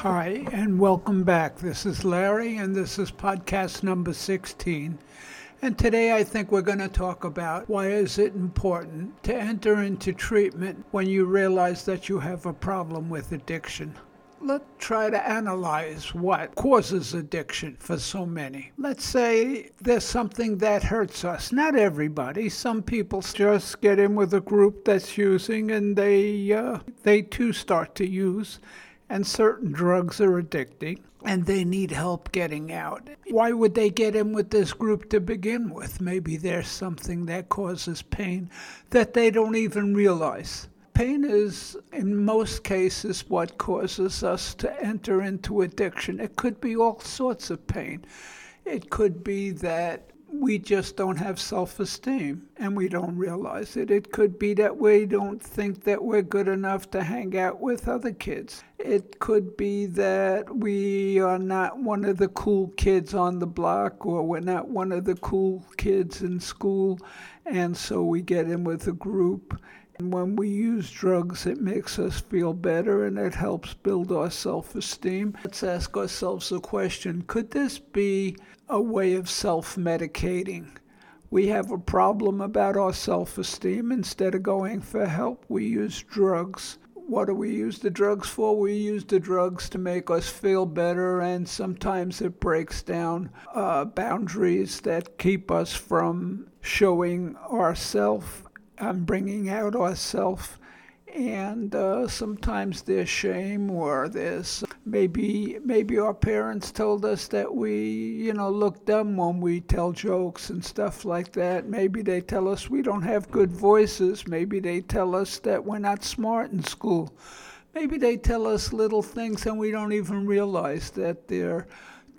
Hi, and welcome back. This is Larry, and this is podcast number 16. And today I think we're going to talk about why is it important to enter into treatment when you realize that you have a problem with addiction. Let's try to analyze what causes addiction for so many. Let's say there's something that hurts us. Not everybody. Some people just get in with a group that's using and they uh, they too start to use and certain drugs are addicting and they need help getting out. Why would they get in with this group to begin with? Maybe there's something that causes pain that they don't even realize. Pain is, in most cases, what causes us to enter into addiction. It could be all sorts of pain. It could be that we just don't have self esteem and we don't realize it. It could be that we don't think that we're good enough to hang out with other kids. It could be that we are not one of the cool kids on the block or we're not one of the cool kids in school, and so we get in with a group. And when we use drugs, it makes us feel better and it helps build our self esteem. Let's ask ourselves a question Could this be a way of self medicating. We have a problem about our self esteem. Instead of going for help, we use drugs. What do we use the drugs for? We use the drugs to make us feel better, and sometimes it breaks down uh, boundaries that keep us from showing ourself and bringing out ourself and uh, sometimes there's shame or there's maybe maybe our parents told us that we you know look dumb when we tell jokes and stuff like that maybe they tell us we don't have good voices maybe they tell us that we're not smart in school maybe they tell us little things and we don't even realize that they're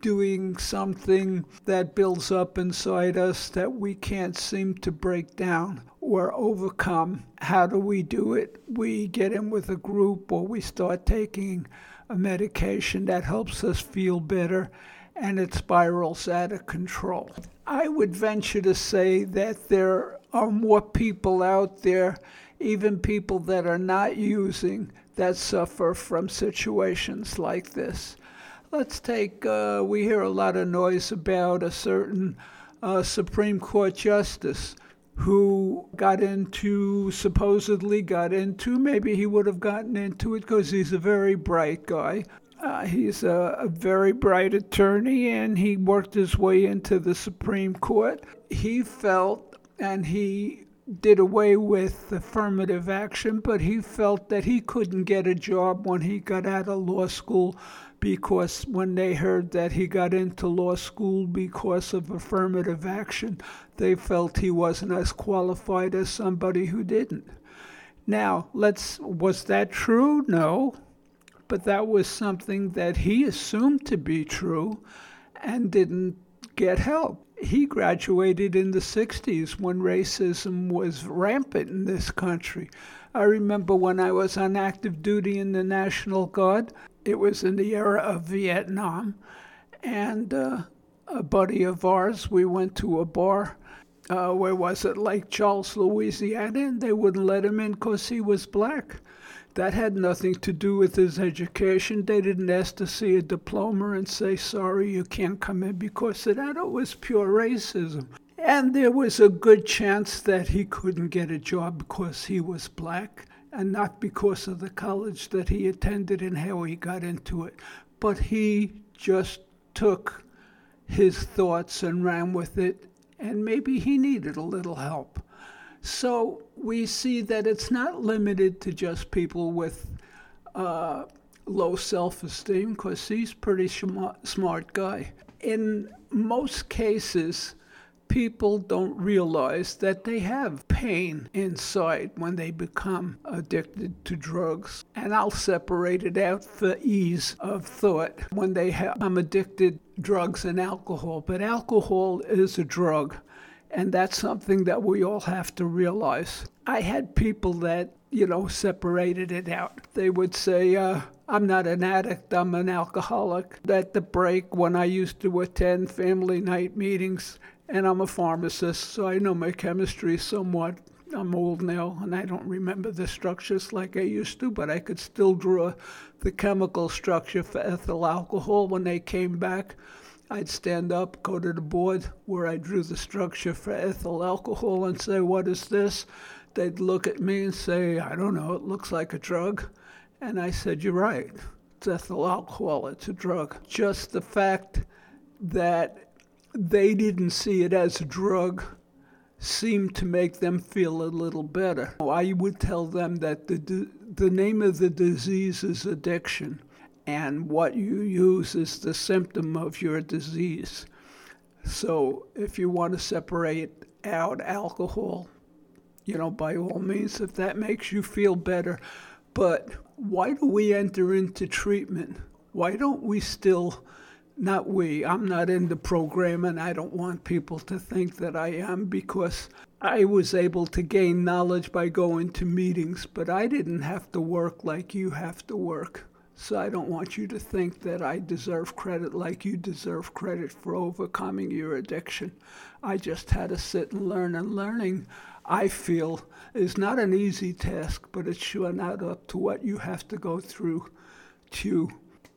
doing something that builds up inside us that we can't seem to break down or overcome. How do we do it? We get in with a group or we start taking a medication that helps us feel better and it spirals out of control. I would venture to say that there are more people out there, even people that are not using, that suffer from situations like this. Let's take, uh, we hear a lot of noise about a certain uh, Supreme Court justice who got into, supposedly got into, maybe he would have gotten into it because he's a very bright guy. Uh, he's a, a very bright attorney and he worked his way into the Supreme Court. He felt and he did away with affirmative action, but he felt that he couldn't get a job when he got out of law school because when they heard that he got into law school because of affirmative action, they felt he wasn't as qualified as somebody who didn't. Now, let's was that true? No. But that was something that he assumed to be true and didn't get help. He graduated in the 60s when racism was rampant in this country. I remember when I was on active duty in the National Guard, it was in the era of Vietnam. And uh, a buddy of ours, we went to a bar. Uh, where was it? Lake Charles, Louisiana, and they wouldn't let him in because he was black. That had nothing to do with his education. They didn't ask to see a diploma and say, sorry, you can't come in because of that. It was pure racism. And there was a good chance that he couldn't get a job because he was black and not because of the college that he attended and how he got into it. But he just took his thoughts and ran with it, and maybe he needed a little help. So we see that it's not limited to just people with uh, low self esteem, because he's a pretty smart guy. In most cases, people don't realize that they have pain inside when they become addicted to drugs. And I'll separate it out for ease of thought when they have, I'm addicted drugs and alcohol. But alcohol is a drug. And that's something that we all have to realize. I had people that, you know, separated it out. They would say, uh, I'm not an addict, I'm an alcoholic. At the break, when I used to attend family night meetings, and I'm a pharmacist, so I know my chemistry somewhat. I'm old now and I don't remember the structures like I used to, but I could still draw the chemical structure for ethyl alcohol when they came back. I'd stand up, go to the board where I drew the structure for ethyl alcohol and say, What is this? They'd look at me and say, I don't know, it looks like a drug. And I said, You're right. It's ethyl alcohol, it's a drug. Just the fact that they didn't see it as a drug seemed to make them feel a little better. I would tell them that the, the name of the disease is addiction, and what you use is the symptom of your disease. So if you want to separate out alcohol, you know, by all means, if that makes you feel better. But why do we enter into treatment? Why don't we still not we. I'm not in the program, and I don't want people to think that I am because I was able to gain knowledge by going to meetings, but I didn't have to work like you have to work. So I don't want you to think that I deserve credit like you deserve credit for overcoming your addiction. I just had to sit and learn, and learning, I feel, is not an easy task, but it's sure not up to what you have to go through to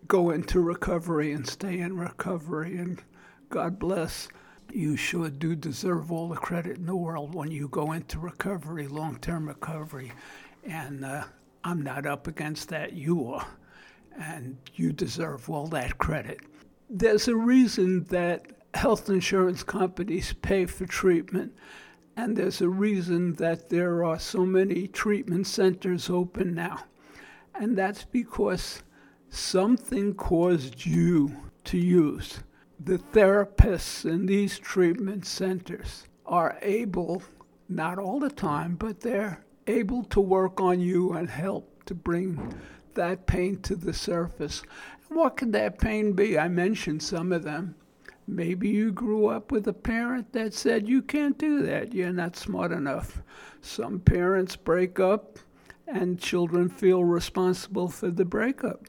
go into recovery and stay in recovery. And God bless. You sure do deserve all the credit in the world when you go into recovery, long term recovery. And uh, I'm not up against that. You are. And you deserve all that credit. There's a reason that health insurance companies pay for treatment. And there's a reason that there are so many treatment centers open now. And that's because something caused you to use. The therapists in these treatment centers are able, not all the time, but they're able to work on you and help to bring that pain to the surface. what could that pain be? I mentioned some of them. Maybe you grew up with a parent that said you can't do that, you're not smart enough. Some parents break up and children feel responsible for the breakup.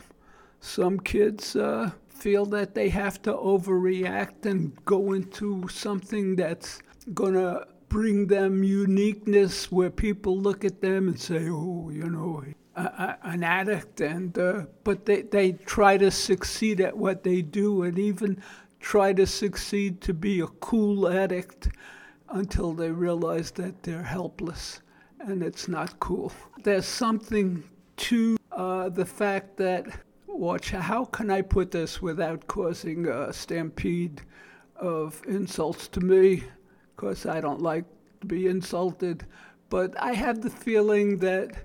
Some kids uh, feel that they have to overreact and go into something that's going to bring them uniqueness where people look at them and say, oh, you know, a, a, an addict. And, uh, but they, they try to succeed at what they do and even try to succeed to be a cool addict until they realize that they're helpless and it's not cool. There's something to uh, the fact that watch how can I put this without causing a stampede of insults to me, because I don't like to be insulted. But I have the feeling that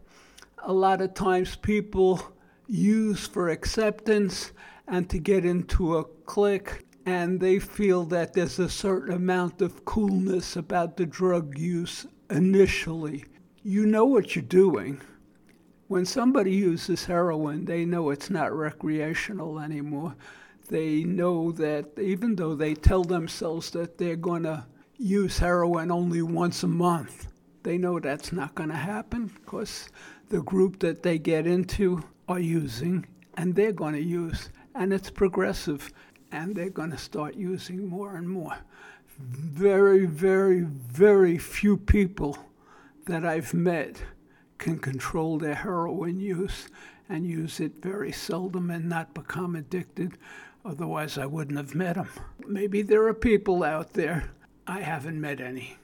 a lot of times people use for acceptance and to get into a clique, and they feel that there's a certain amount of coolness about the drug use initially. You know what you're doing when somebody uses heroin, they know it's not recreational anymore. They know that even though they tell themselves that they're going to use heroin only once a month, they know that's not going to happen because the group that they get into are using and they're going to use. And it's progressive and they're going to start using more and more. Very, very, very few people that I've met can control their heroin use and use it very seldom and not become addicted. Otherwise, I wouldn't have met them. Maybe there are people out there. I haven't met any.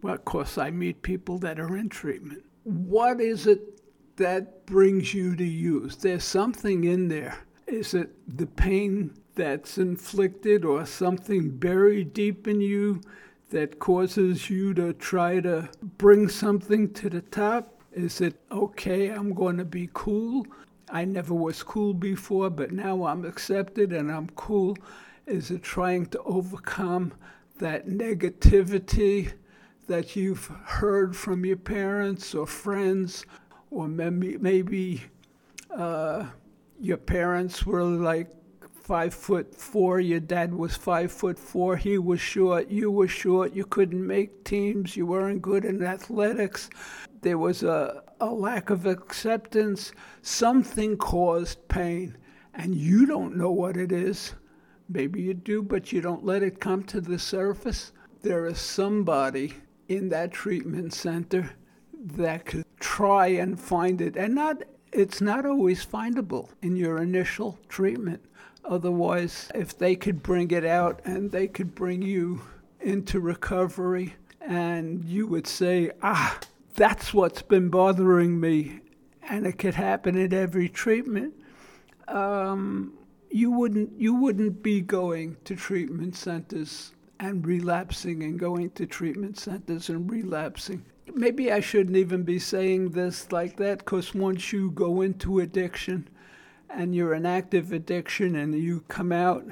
Well, of course, I meet people that are in treatment. What is it that brings you to use? There's something in there. Is it the pain that's inflicted or something buried deep in you that causes you to try to bring something to the top? Is it okay? I'm going to be cool. I never was cool before, but now I'm accepted and I'm cool. Is it trying to overcome that negativity that you've heard from your parents or friends, or maybe, maybe uh, your parents were like five foot four. Your dad was five foot four. He was short. You were short. You couldn't make teams. You weren't good in athletics. There was a, a lack of acceptance. Something caused pain, and you don't know what it is. Maybe you do, but you don't let it come to the surface. There is somebody in that treatment center that could try and find it. And not it's not always findable in your initial treatment. Otherwise, if they could bring it out and they could bring you into recovery and you would say, ah, that's what's been bothering me, and it could happen at every treatment, um, you wouldn't you wouldn't be going to treatment centers and relapsing and going to treatment centers and relapsing. Maybe I shouldn't even be saying this like that because once you go into addiction and you're an active addiction and you come out,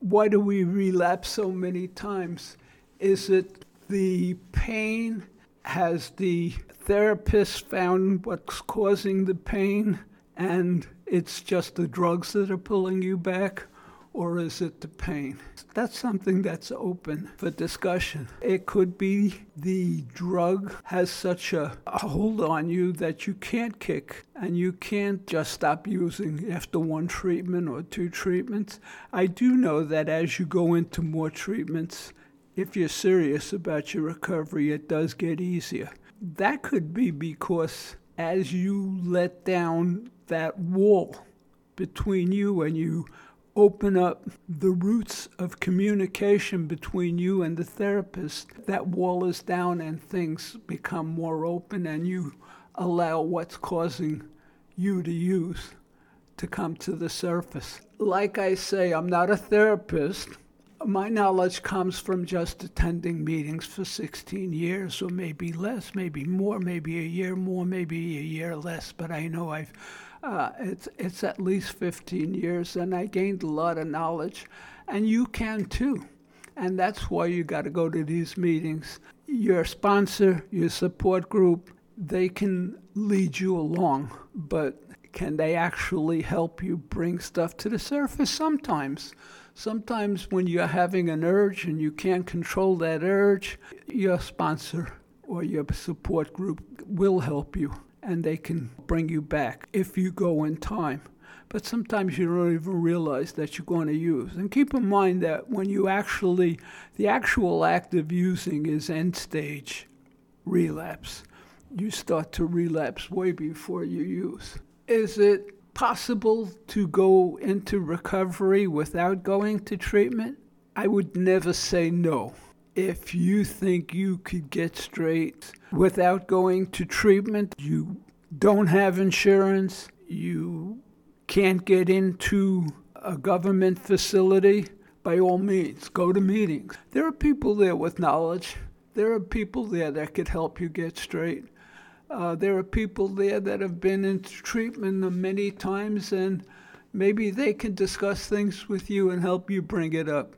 why do we relapse so many times? Is it the pain? Has the therapist found what's causing the pain and it's just the drugs that are pulling you back? Or is it the pain? That's something that's open for discussion. It could be the drug has such a, a hold on you that you can't kick and you can't just stop using after one treatment or two treatments. I do know that as you go into more treatments, if you're serious about your recovery, it does get easier. That could be because as you let down that wall between you and you open up the roots of communication between you and the therapist, that wall is down and things become more open and you allow what's causing you to use to come to the surface. Like I say, I'm not a therapist. My knowledge comes from just attending meetings for 16 years, or maybe less, maybe more, maybe a year more, maybe a year less, but I know I've uh, it's it's at least 15 years, and I gained a lot of knowledge, and you can too, and that's why you got to go to these meetings. Your sponsor, your support group, they can lead you along, but can they actually help you bring stuff to the surface? Sometimes. Sometimes when you're having an urge and you can't control that urge, your sponsor or your support group will help you and they can bring you back if you go in time. But sometimes you don't even realize that you're going to use. And keep in mind that when you actually, the actual act of using is end stage relapse. You start to relapse way before you use. Is it possible to go into recovery without going to treatment? I would never say no if you think you could get straight without going to treatment, you don't have insurance, you can't get into a government facility, by all means, go to meetings. There are people there with knowledge. There are people there that could help you get straight. Uh, there are people there that have been in treatment many times, and maybe they can discuss things with you and help you bring it up.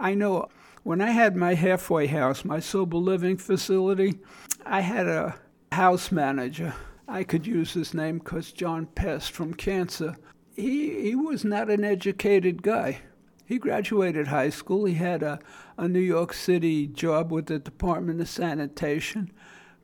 I know when I had my halfway house, my sober living facility, I had a house manager. I could use his name because John passed from cancer. He, he was not an educated guy. He graduated high school. He had a, a New York City job with the Department of Sanitation,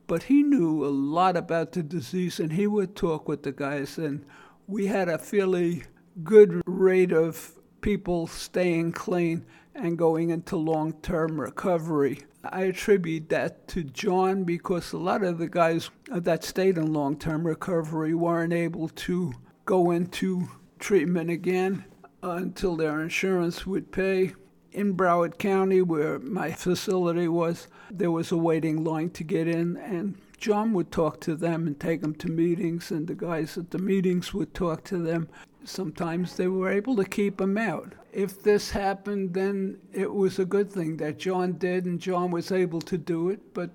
but he knew a lot about the disease and he would talk with the guys. And we had a fairly good rate of people staying clean and going into long term recovery. I attribute that to John because a lot of the guys that stayed in long term recovery weren't able to go into treatment again until their insurance would pay. In Broward County, where my facility was, there was a waiting line to get in, and John would talk to them and take them to meetings, and the guys at the meetings would talk to them. Sometimes they were able to keep them out if this happened, then it was a good thing that John did, and John was able to do it. But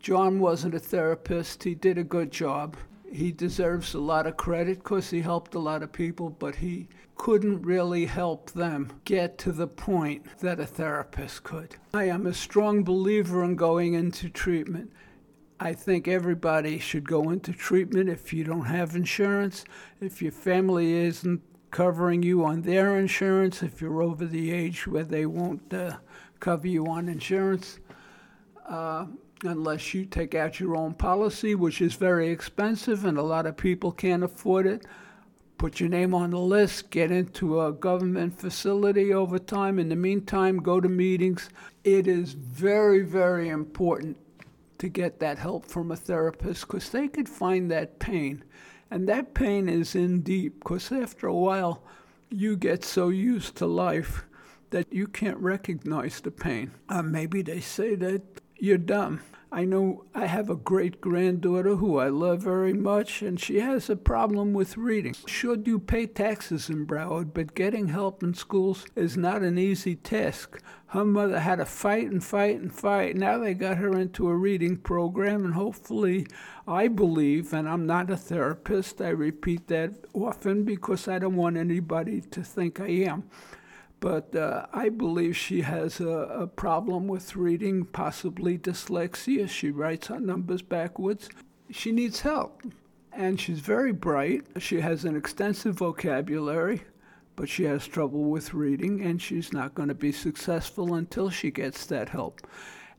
John wasn't a therapist. He did a good job. He deserves a lot of credit because he helped a lot of people, but he couldn't really help them get to the point that a therapist could. I am a strong believer in going into treatment. I think everybody should go into treatment if you don't have insurance, if your family isn't covering you on their insurance if you're over the age where they won't uh, cover you on insurance. Uh, unless you take out your own policy, which is very expensive and a lot of people can't afford it. Put your name on the list, get into a government facility over time. In the meantime, go to meetings. It is very, very important to get that help from a therapist because they could find that pain. And that pain is in deep because after a while, you get so used to life that you can't recognize the pain. Uh, maybe they say that you're dumb. I know I have a great granddaughter who I love very much, and she has a problem with reading. Sure do pay taxes in Broward, but getting help in schools is not an easy task. Her mother had to fight and fight and fight. Now they got her into a reading program, and hopefully, I believe, and I'm not a therapist, I repeat that often because I don't want anybody to think I am but uh, I believe she has a, a, problem with reading, possibly dyslexia. She writes her numbers backwards. She needs help. And she's very bright. She has an extensive vocabulary, but she has trouble with reading, and she's not going to be successful until she gets that help.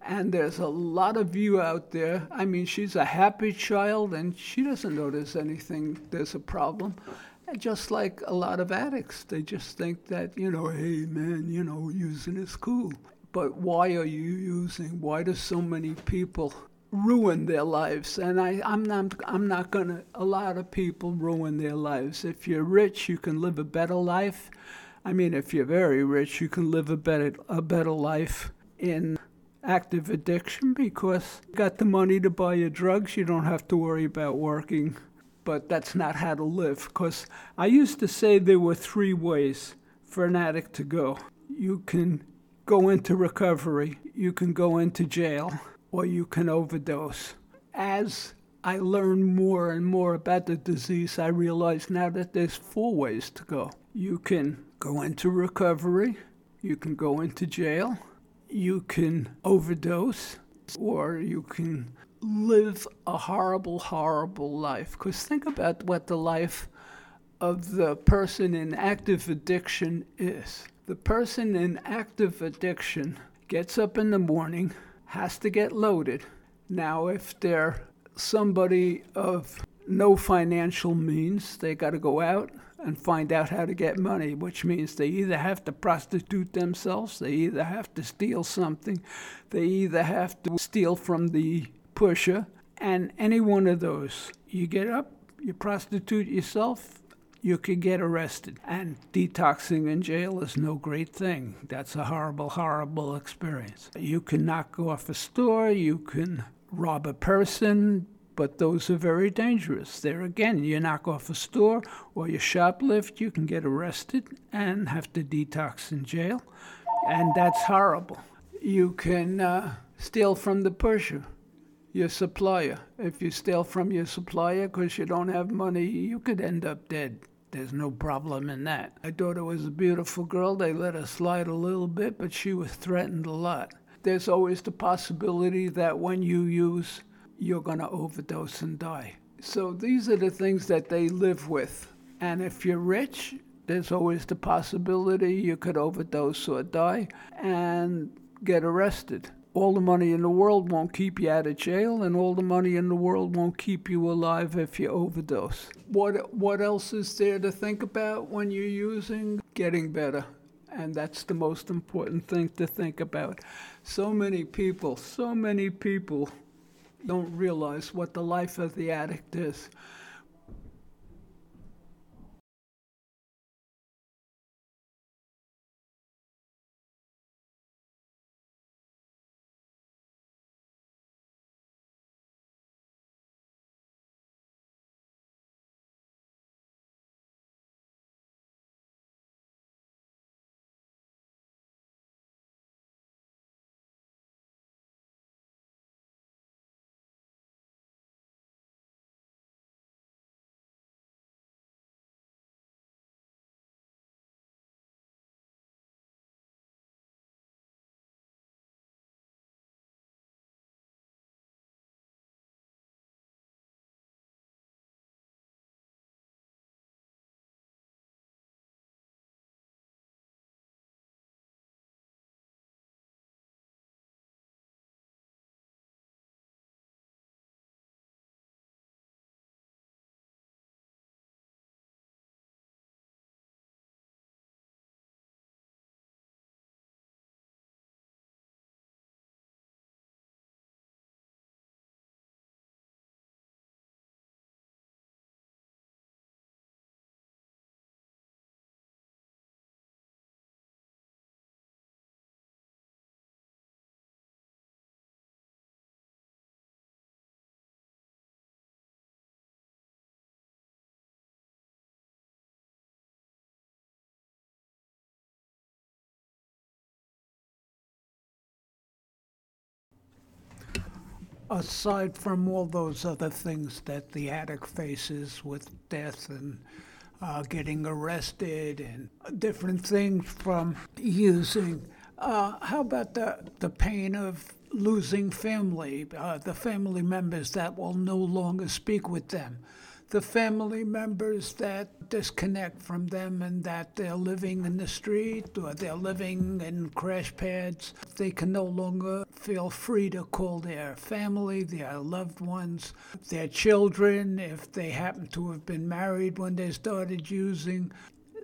And there's a lot of you out there. I mean, she's a happy child, and she doesn't notice anything, there's a problem. Just like a lot of addicts, they just think that, you know, hey man, you know, using is cool. But why are you using? Why do so many people ruin their lives? And I, I'm not, I'm not going to, a lot of people ruin their lives. If you're rich, you can live a better life. I mean, if you're very rich, you can live a better, a better life in active addiction because you got the money to buy your drugs. You don't have to worry about working but that's not how to live. Because I used to say there were three ways for an addict to go you can go into recovery, you can go into jail, or you can overdose. As I learned more and more about the disease, I realize now that there's four ways to go. You can go into recovery, you can go into jail, you can overdose, or you can live a horrible, horrible life. Because think about what the life of the person in active addiction is. The person in active addiction gets up in the morning, has to get loaded. Now, if they're somebody of no financial means, they got to go out and find out how to get money, which means they either have to prostitute themselves, they either have to steal something, they either have to steal from the pusher, and any one of those. You get up, you prostitute yourself, you could get arrested. And detoxing in jail is no great thing. That's a horrible, horrible experience. You can knock off a store, you can rob a person, but those are very dangerous. There again, you knock off a store or you shoplift, you can get arrested and have to detox in jail, and that's horrible. You can uh, steal from the pusher your supplier. If you steal from your supplier because you don't have money, you could end up dead. There's no problem in that. My daughter was a beautiful girl. They let her slide a little bit, but she was threatened a lot. There's always the possibility that when you use, you're going to overdose and die. So these are the things that they live with. And if you're rich, there's always the possibility you could overdose or die and get arrested all the money in the world won't keep you out of jail, and all the money in the world won't keep you alive if you overdose. What what else is there to think about when you're using? Getting better. And that's the most important thing to think about. So many people, so many people don't realize what the life of the addict is. Aside from all those other things that the addict faces with death and uh, getting arrested and different things from using, uh, how about the, the pain of losing family, uh, the family members that will no longer speak with them? The family members that disconnect from them and that they're living in the street or they're living in crash pads. They can no longer feel free to call their family, their loved ones, their children, if they happen to have been married when they started using.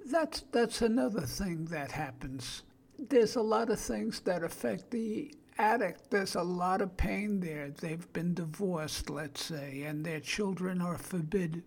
That's, that's another thing that happens. There's a lot of things that affect the addict, there's a lot of pain there. They've been divorced, let's say, and their children are forbidden.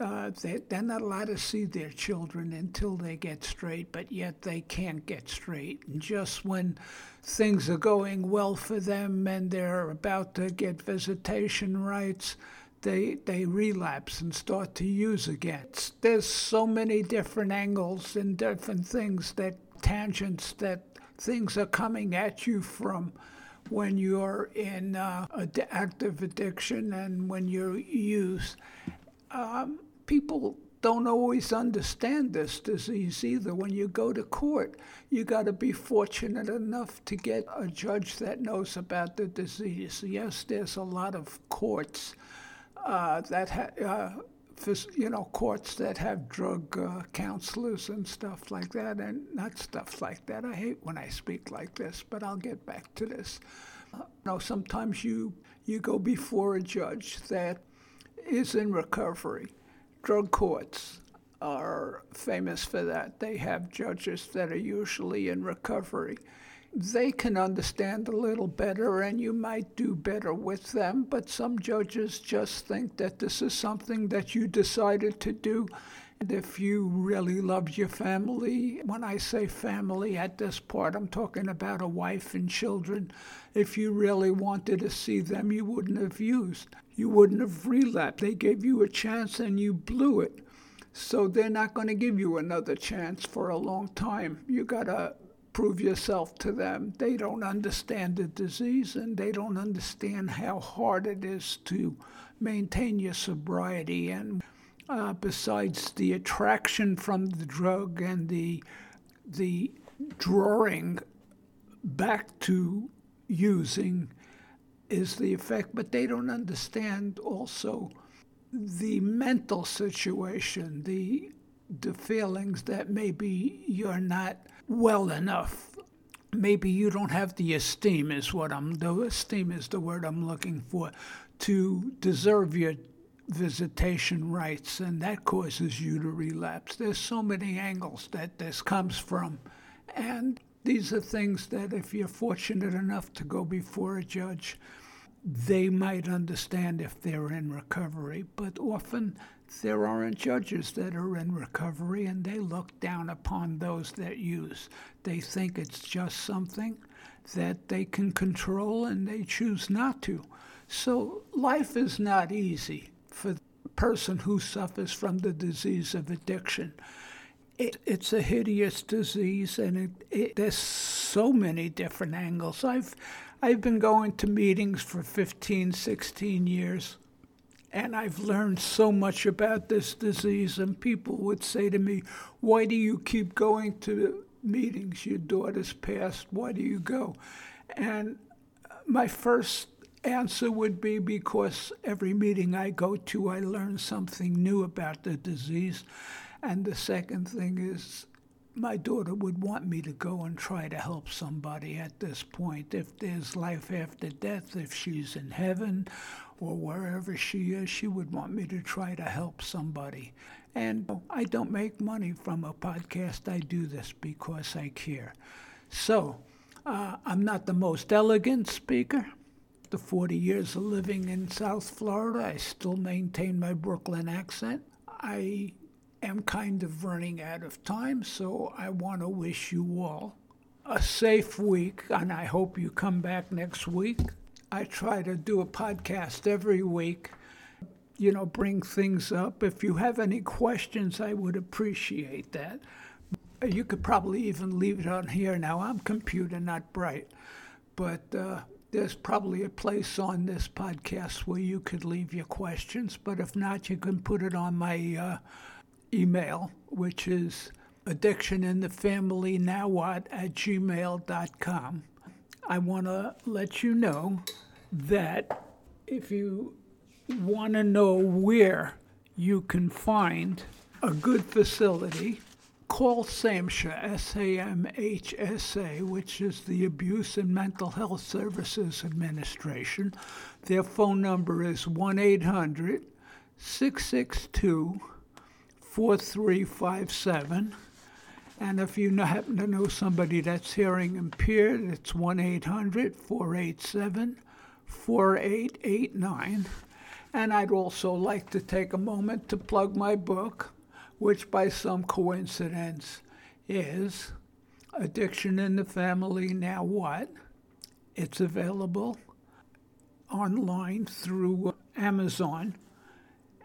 Uh, they, they're not allowed to see their children until they get straight, but yet they can't get straight. And just when things are going well for them and they're about to get visitation rights, they they relapse and start to use again. There's so many different angles and different things that tangents that things are coming at you from when you're in uh, active addiction and when you use. Um, people don't always understand this disease either. When you go to court, you got to be fortunate enough to get a judge that knows about the disease. Yes, there's a lot of courts uh, that ha- uh, you know, courts that have drug uh, counselors and stuff like that, and not stuff like that. I hate when I speak like this, but I'll get back to this. Uh, you know, sometimes you you go before a judge that is in recovery. Drug courts are famous for that. They have judges that are usually in recovery they can understand a little better and you might do better with them. But some judges just think that this is something that you decided to do. And if you really loved your family, when I say family at this part, I'm talking about a wife and children. If you really wanted to see them, you wouldn't have used. You wouldn't have relapsed. They gave you a chance and you blew it. So they're not going to give you another chance for a long time. You got to prove yourself to them. They don't understand the disease and they don't understand how hard it is to maintain your sobriety. And uh, besides the attraction from the drug and the the drawing back to using is the effect, but they don't understand also the mental situation, the the feelings that maybe you're not well enough. Maybe you don't have the esteem, is what I'm, the esteem is the word I'm looking for, to deserve your visitation rights, and that causes you to relapse. There's so many angles that this comes from. And these are things that, if you're fortunate enough to go before a judge, they might understand if they're in recovery, but often there aren't judges that are in recovery and they look down upon those that use. They think it's just something that they can control and they choose not to. So life is not easy for the person who suffers from the disease of addiction. It, it's a hideous disease and it, it, there's so many different angles. I've, I've been going to meetings for 15, 16 years and I've learned so much about this disease, and people would say to me, Why do you keep going to meetings? Your daughter's passed. Why do you go? And my first answer would be because every meeting I go to, I learn something new about the disease. And the second thing is, my daughter would want me to go and try to help somebody at this point. If there's life after death, if she's in heaven or wherever she is, she would want me to try to help somebody. And I don't make money from a podcast. I do this because I care. So uh, I'm not the most elegant speaker. The 40 years of living in South Florida, I still maintain my Brooklyn accent. I am kind of running out of time, so I want to wish you all a safe week, and I hope you come back next week. I try to do a podcast every week, you know, bring things up. If you have any questions, I would appreciate that. You could probably even leave it on here now. I'm computer not bright, but uh, there's probably a place on this podcast where you could leave your questions, but if not, you can put it on my uh, email, which is addiction in the family now what at gmail.com. I want to let you know that if you want to know where you can find a good facility, call SAMHSA, S A M H S A, which is the Abuse and Mental Health Services Administration. Their phone number is 1 800 662 4357. And if you happen to know somebody that's hearing impaired, it's 1 800 487 4889. And I'd also like to take a moment to plug my book, which by some coincidence is Addiction in the Family Now What? It's available online through Amazon.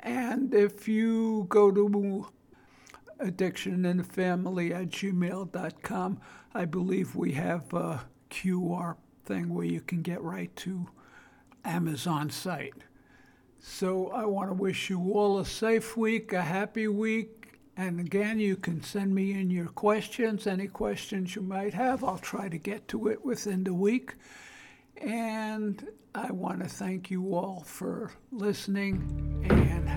And if you go to addiction in family at gmail.com, I believe we have a QR thing where you can get right to Amazon site. So I want to wish you all a safe week, a happy week. And again, you can send me in your questions, any questions you might have. I'll try to get to it within the week. And I want to thank you all for listening and